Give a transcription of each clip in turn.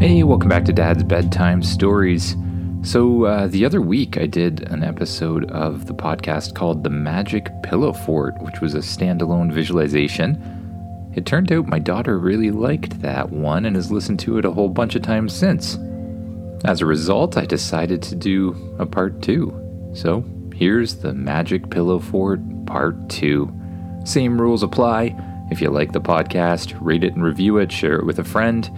Hey, welcome back to Dad's Bedtime Stories. So, uh, the other week I did an episode of the podcast called The Magic Pillow Fort, which was a standalone visualization. It turned out my daughter really liked that one and has listened to it a whole bunch of times since. As a result, I decided to do a part two. So, here's The Magic Pillow Fort Part 2. Same rules apply. If you like the podcast, rate it and review it, share it with a friend.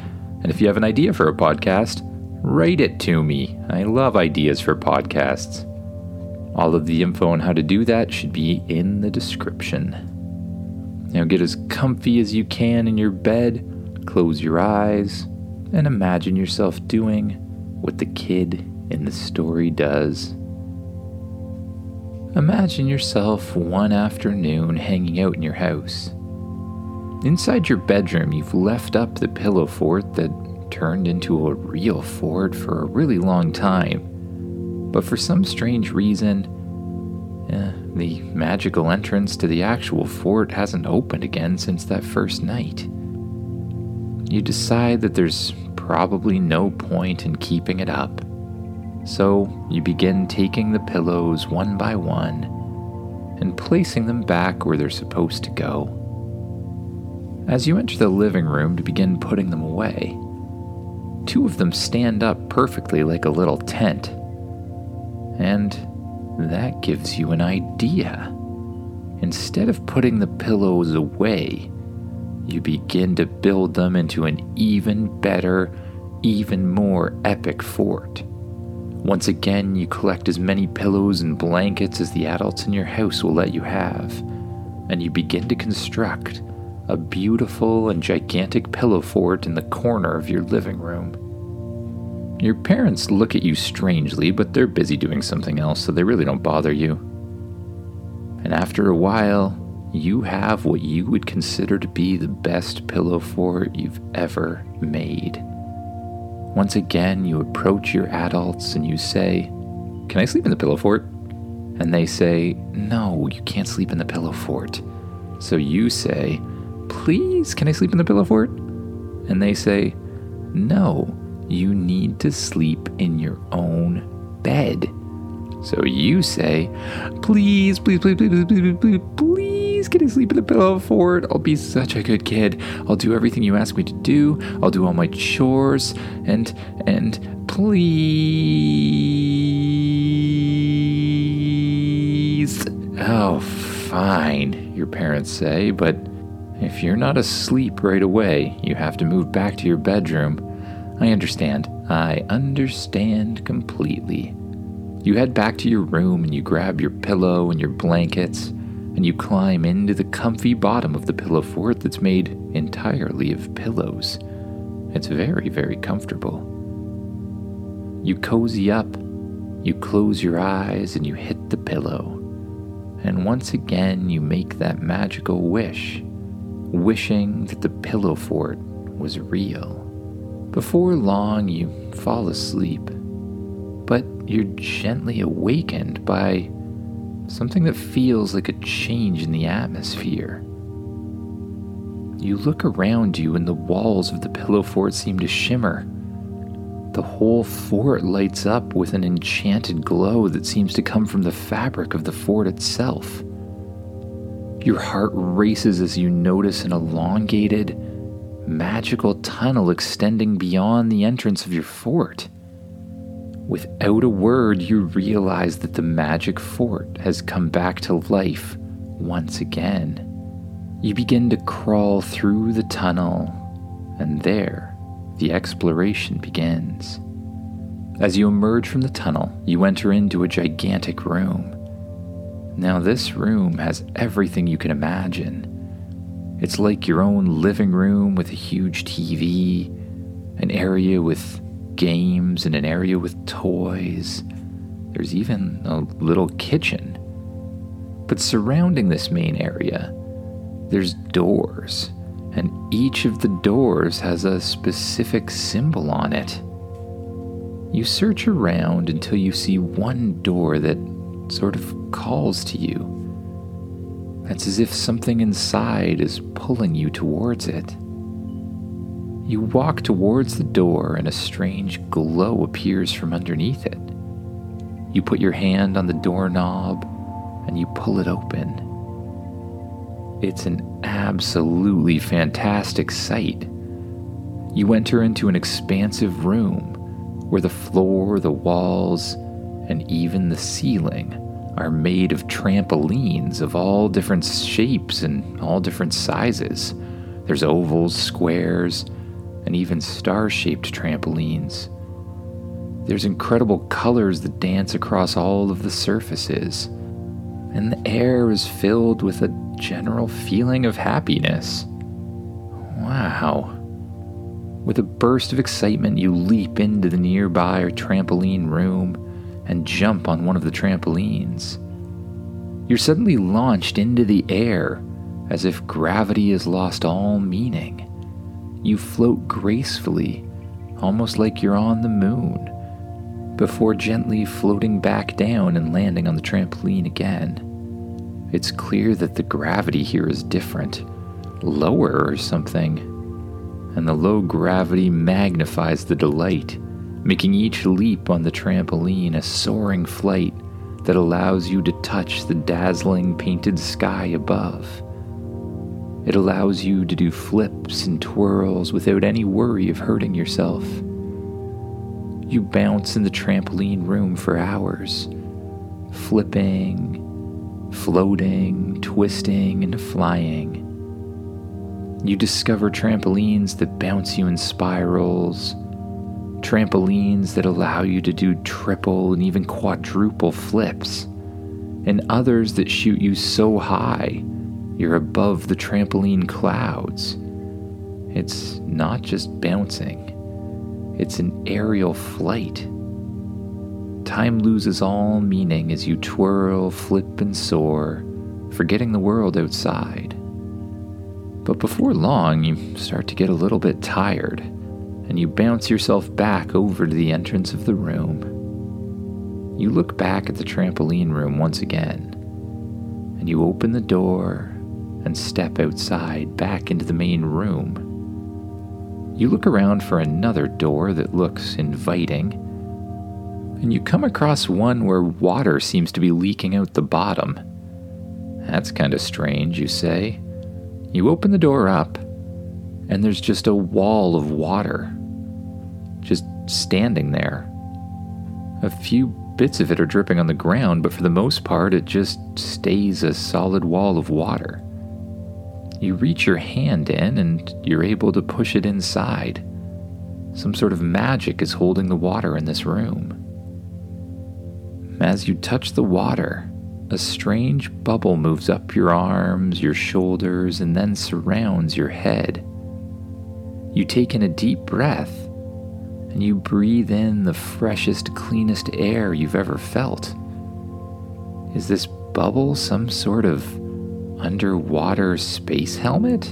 And if you have an idea for a podcast, write it to me. I love ideas for podcasts. All of the info on how to do that should be in the description. Now get as comfy as you can in your bed, close your eyes, and imagine yourself doing what the kid in the story does. Imagine yourself one afternoon hanging out in your house. Inside your bedroom, you've left up the pillow fort that turned into a real fort for a really long time. But for some strange reason, eh, the magical entrance to the actual fort hasn't opened again since that first night. You decide that there's probably no point in keeping it up. So you begin taking the pillows one by one and placing them back where they're supposed to go. As you enter the living room to begin putting them away, two of them stand up perfectly like a little tent. And that gives you an idea. Instead of putting the pillows away, you begin to build them into an even better, even more epic fort. Once again, you collect as many pillows and blankets as the adults in your house will let you have, and you begin to construct a beautiful and gigantic pillow fort in the corner of your living room. Your parents look at you strangely, but they're busy doing something else, so they really don't bother you. And after a while, you have what you would consider to be the best pillow fort you've ever made. Once again, you approach your adults and you say, Can I sleep in the pillow fort? And they say, No, you can't sleep in the pillow fort. So you say, Please, can I sleep in the pillow fort? And they say, No, you need to sleep in your own bed. So you say, Please, please, please, please, please, please, please, can I sleep in the pillow fort? I'll be such a good kid. I'll do everything you ask me to do. I'll do all my chores and, and please. Oh, fine, your parents say, but if you're not asleep right away, you have to move back to your bedroom. I understand. I understand completely. You head back to your room and you grab your pillow and your blankets and you climb into the comfy bottom of the pillow fort that's made entirely of pillows. It's very, very comfortable. You cozy up, you close your eyes, and you hit the pillow. And once again, you make that magical wish wishing that the pillow fort was real. Before long, you fall asleep, but you're gently awakened by something that feels like a change in the atmosphere. You look around you, and the walls of the pillow fort seem to shimmer. The whole fort lights up with an enchanted glow that seems to come from the fabric of the fort itself. Your heart races as you notice an elongated, magical tunnel extending beyond the entrance of your fort. Without a word, you realize that the magic fort has come back to life once again. You begin to crawl through the tunnel, and there, the exploration begins. As you emerge from the tunnel, you enter into a gigantic room. Now, this room has everything you can imagine. It's like your own living room with a huge TV, an area with games, and an area with toys. There's even a little kitchen. But surrounding this main area, there's doors, and each of the doors has a specific symbol on it. You search around until you see one door that sort of calls to you. It's as if something inside is pulling you towards it. You walk towards the door, and a strange glow appears from underneath it. You put your hand on the doorknob and you pull it open. It's an absolutely fantastic sight. You enter into an expansive room where the floor, the walls, and even the ceiling are made of trampolines of all different shapes and all different sizes. There's ovals, squares, and even star shaped trampolines. There's incredible colors that dance across all of the surfaces, and the air is filled with a general feeling of happiness. Wow. With a burst of excitement, you leap into the nearby trampoline room and jump on one of the trampolines. You're suddenly launched into the air as if gravity has lost all meaning. You float gracefully, almost like you're on the moon, before gently floating back down and landing on the trampoline again. It's clear that the gravity here is different, lower or something, and the low gravity magnifies the delight, making each leap on the trampoline a soaring flight that allows you to touch the dazzling painted sky above. It allows you to do flips and twirls without any worry of hurting yourself. You bounce in the trampoline room for hours, flipping, floating, twisting, and flying. You discover trampolines that bounce you in spirals, trampolines that allow you to do triple and even quadruple flips, and others that shoot you so high you're above the trampoline clouds. It's not just bouncing, it's an aerial flight. Time loses all meaning as you twirl, flip, and soar, forgetting the world outside. But before long, you start to get a little bit tired, and you bounce yourself back over to the entrance of the room. You look back at the trampoline room once again, and you open the door and step outside back into the main room. You look around for another door that looks inviting, and you come across one where water seems to be leaking out the bottom. That's kind of strange, you say. You open the door up, and there's just a wall of water, just standing there. A few bits of it are dripping on the ground, but for the most part, it just stays a solid wall of water. You reach your hand in and you're able to push it inside. Some sort of magic is holding the water in this room. As you touch the water, a strange bubble moves up your arms, your shoulders, and then surrounds your head. You take in a deep breath and you breathe in the freshest, cleanest air you've ever felt. Is this bubble some sort of underwater space helmet?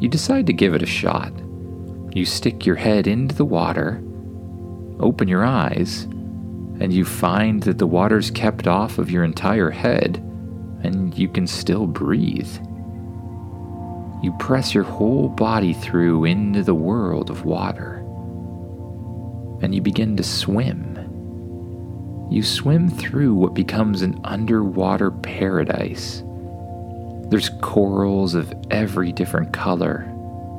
You decide to give it a shot. You stick your head into the water, open your eyes, and you find that the water's kept off of your entire head and you can still breathe. You press your whole body through into the world of water and you begin to swim. You swim through what becomes an underwater paradise there's corals of every different color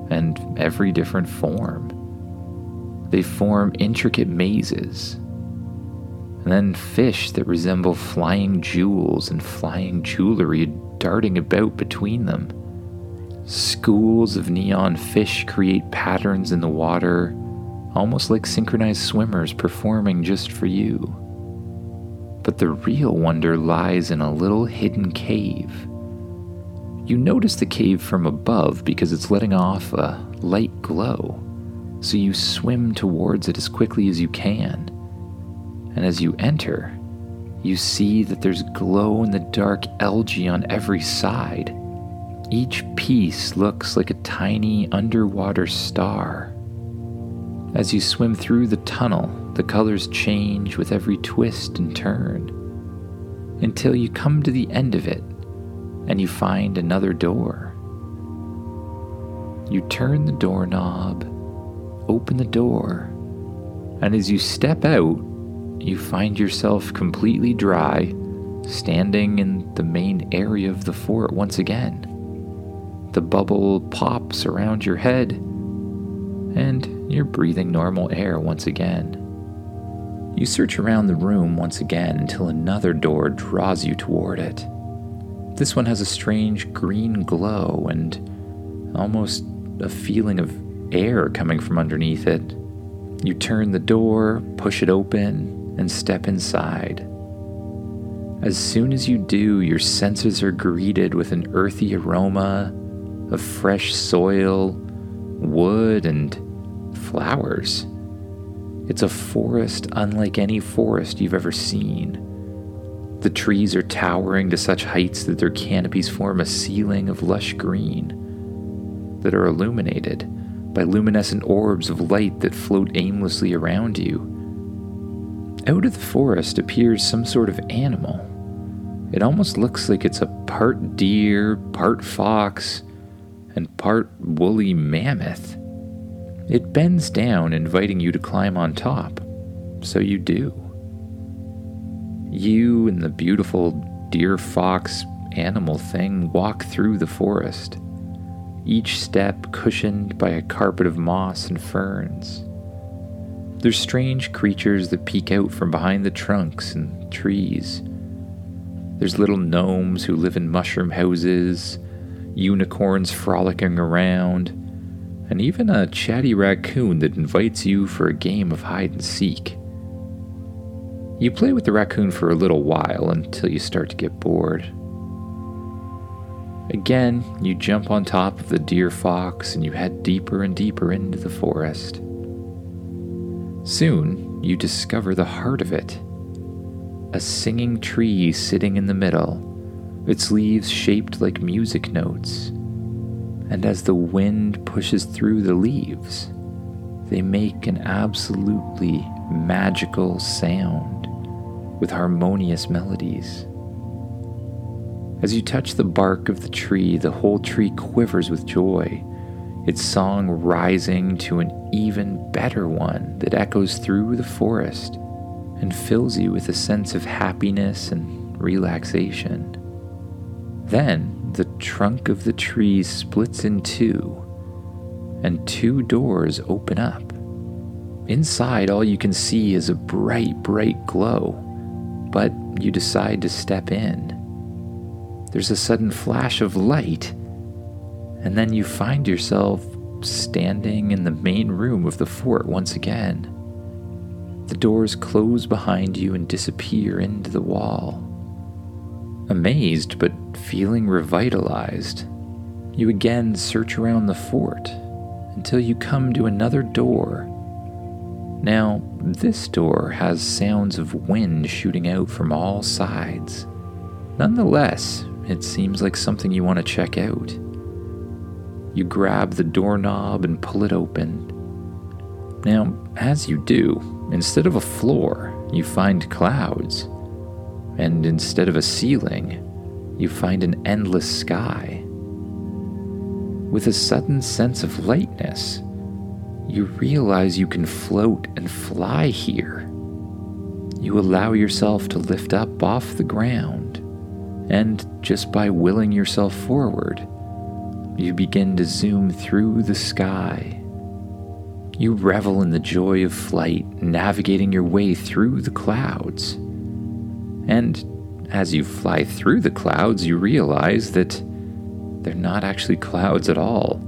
and every different form. They form intricate mazes. And then fish that resemble flying jewels and flying jewelry darting about between them. Schools of neon fish create patterns in the water, almost like synchronized swimmers performing just for you. But the real wonder lies in a little hidden cave you notice the cave from above because it's letting off a light glow, so you swim towards it as quickly as you can. And as you enter, you see that there's glow in the dark algae on every side. Each piece looks like a tiny underwater star. As you swim through the tunnel, the colors change with every twist and turn until you come to the end of it and you find another door. You turn the doorknob, open the door, and as you step out, you find yourself completely dry, standing in the main area of the fort once again. The bubble pops around your head, and you're breathing normal air once again. You search around the room once again until another door draws you toward it. This one has a strange green glow and almost a feeling of air coming from underneath it. You turn the door, push it open, and step inside. As soon as you do, your senses are greeted with an earthy aroma of fresh soil, wood, and flowers. It's a forest unlike any forest you've ever seen. The trees are towering to such heights that their canopies form a ceiling of lush green that are illuminated by luminescent orbs of light that float aimlessly around you. Out of the forest appears some sort of animal. It almost looks like it's a part deer, part fox, and part woolly mammoth. It bends down, inviting you to climb on top. So you do. You and the beautiful deer fox animal thing walk through the forest, each step cushioned by a carpet of moss and ferns. There's strange creatures that peek out from behind the trunks and trees. There's little gnomes who live in mushroom houses, unicorns frolicking around, and even a chatty raccoon that invites you for a game of hide and seek. You play with the raccoon for a little while until you start to get bored. Again, you jump on top of the deer fox and you head deeper and deeper into the forest. Soon, you discover the heart of it a singing tree sitting in the middle, its leaves shaped like music notes and as the wind pushes through the leaves, they make an absolutely magical sound with harmonious melodies. As you touch the bark of the tree, the whole tree quivers with joy, its song rising to an even better one that echoes through the forest and fills you with a sense of happiness and relaxation. Then, the trunk of the tree splits in two, and two doors open up. Inside, all you can see is a bright, bright glow, but you decide to step in. There's a sudden flash of light, and then you find yourself standing in the main room of the fort once again. The doors close behind you and disappear into the wall. Amazed but feeling revitalized, you again search around the fort until you come to another door. Now, this door has sounds of wind shooting out from all sides. Nonetheless, it seems like something you want to check out. You grab the doorknob and pull it open. Now, as you do, instead of a floor, you find clouds and instead of a ceiling, you find an endless sky. With a sudden sense of lightness, you realize you can float and fly here. You allow yourself to lift up off the ground, and just by willing yourself forward, you begin to zoom through the sky. You revel in the joy of flight, navigating your way through the clouds. And as you fly through the clouds, you realize that they're not actually clouds at all.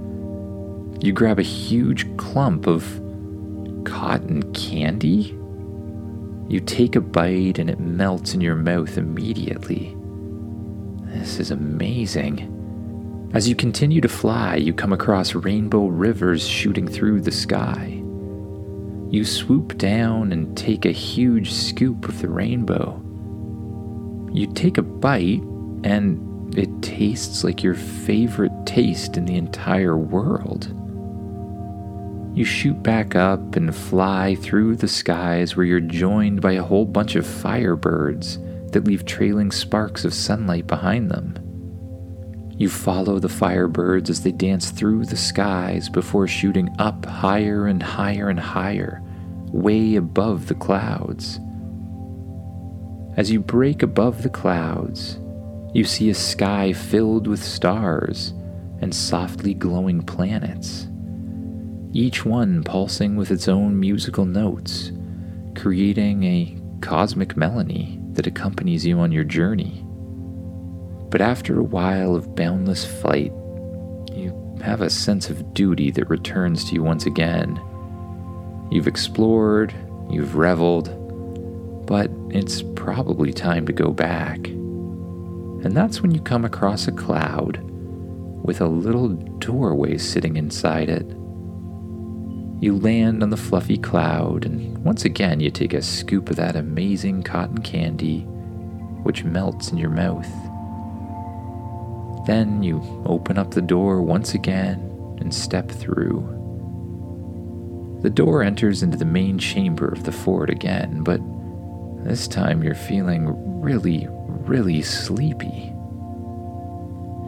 You grab a huge clump of cotton candy. You take a bite and it melts in your mouth immediately. This is amazing. As you continue to fly, you come across rainbow rivers shooting through the sky. You swoop down and take a huge scoop of the rainbow. You take a bite, and it tastes like your favorite taste in the entire world. You shoot back up and fly through the skies where you're joined by a whole bunch of firebirds that leave trailing sparks of sunlight behind them. You follow the firebirds as they dance through the skies before shooting up higher and higher and higher, way above the clouds. As you break above the clouds, you see a sky filled with stars and softly glowing planets, each one pulsing with its own musical notes, creating a cosmic melody that accompanies you on your journey. But after a while of boundless flight, you have a sense of duty that returns to you once again. You've explored, you've reveled, but it's probably time to go back. And that's when you come across a cloud with a little doorway sitting inside it. You land on the fluffy cloud, and once again you take a scoop of that amazing cotton candy, which melts in your mouth. Then you open up the door once again and step through. The door enters into the main chamber of the fort again, but this time you're feeling really, really sleepy.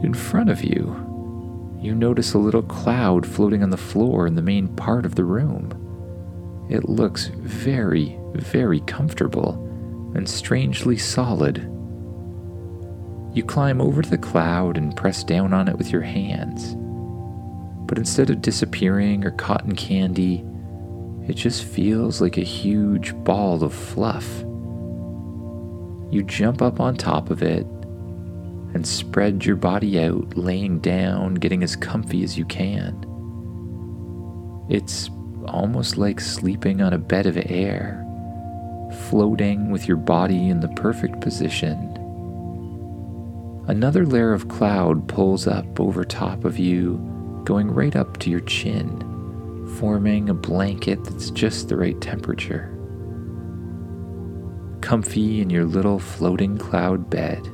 In front of you, you notice a little cloud floating on the floor in the main part of the room. It looks very, very comfortable and strangely solid. You climb over to the cloud and press down on it with your hands. But instead of disappearing or cotton candy, it just feels like a huge ball of fluff. You jump up on top of it and spread your body out, laying down, getting as comfy as you can. It's almost like sleeping on a bed of air, floating with your body in the perfect position Another layer of cloud pulls up over top of you, going right up to your chin, forming a blanket that's just the right temperature. Comfy in your little floating cloud bed,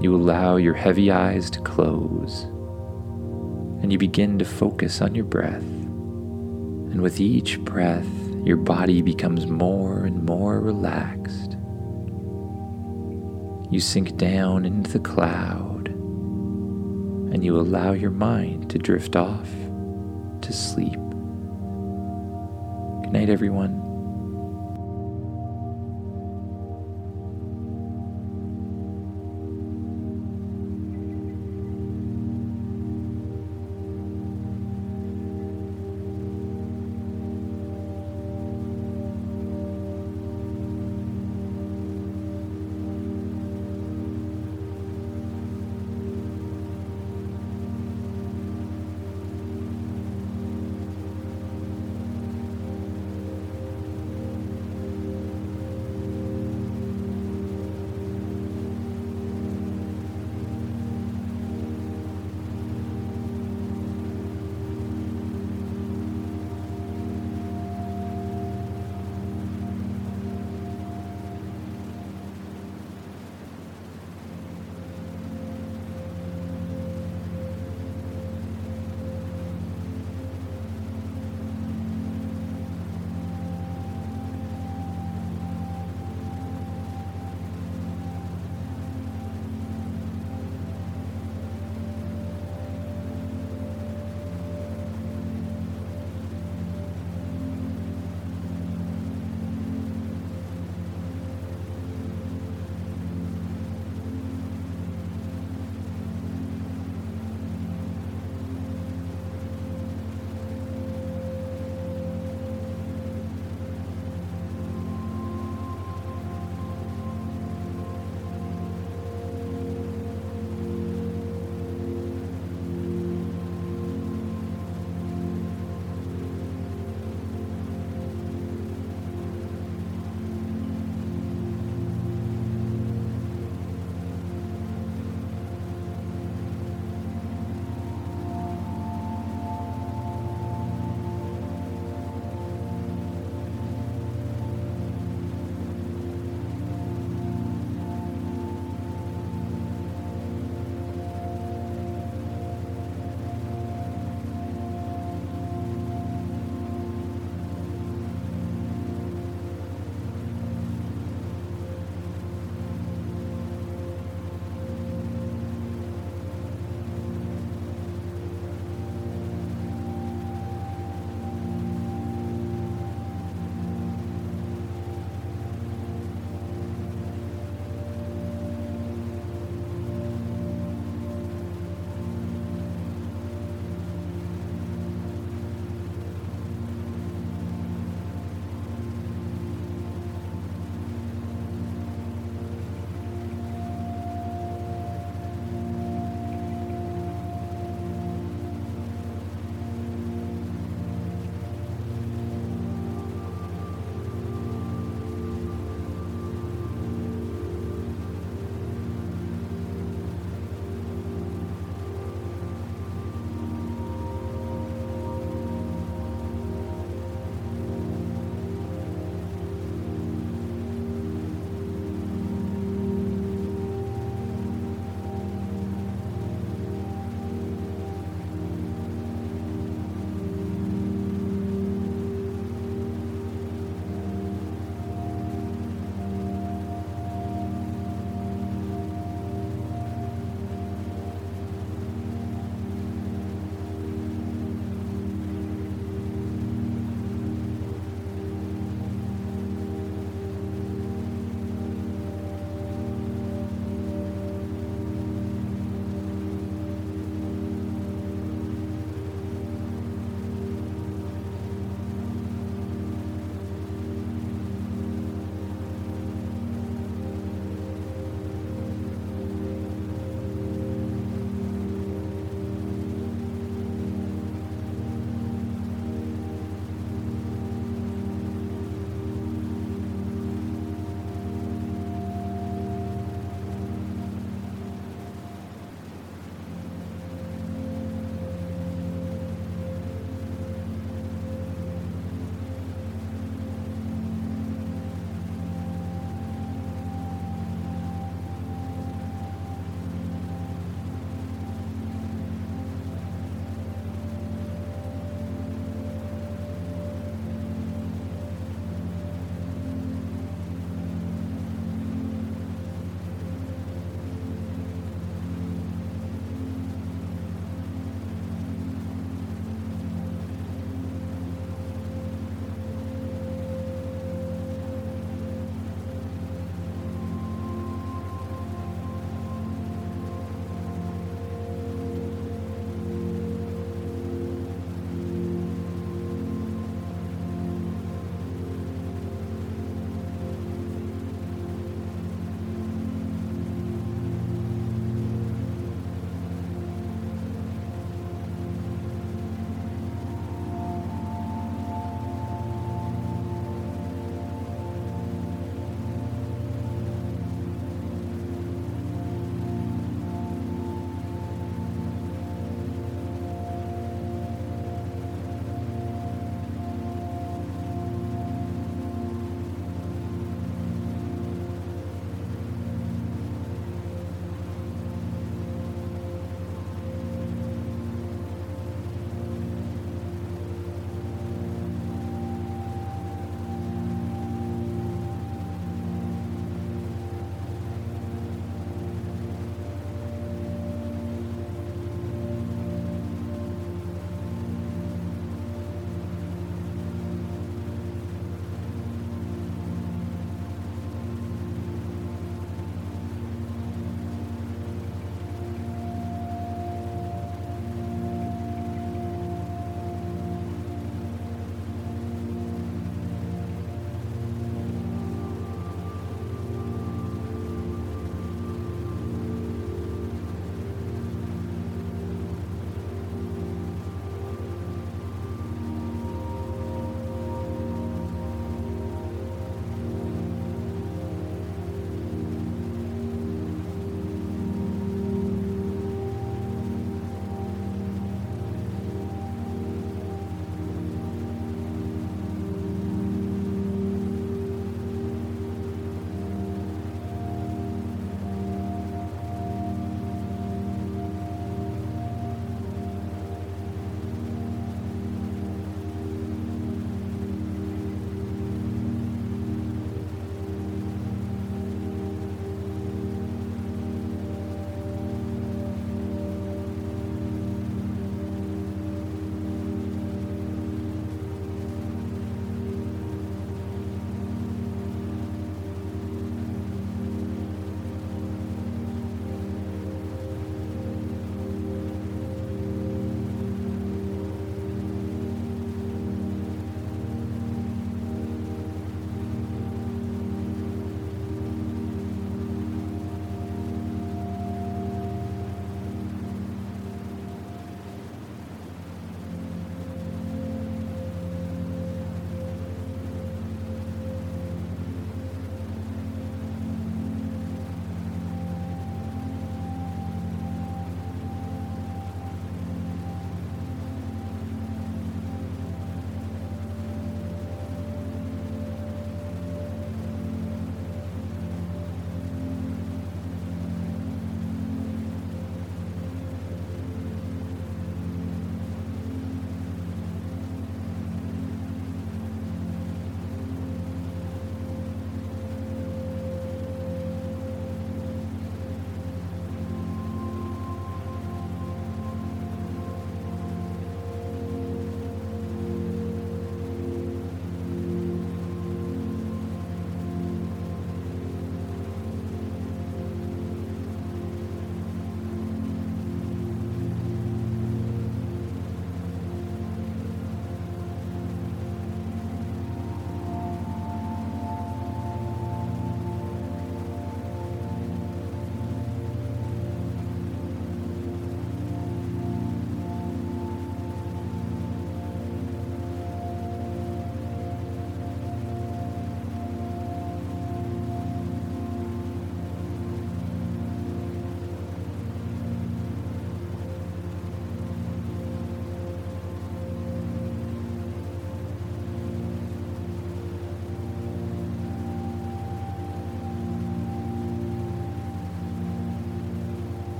you allow your heavy eyes to close, and you begin to focus on your breath. And with each breath, your body becomes more and more relaxed you sink down into the cloud and you allow your mind to drift off to sleep. Good night, everyone.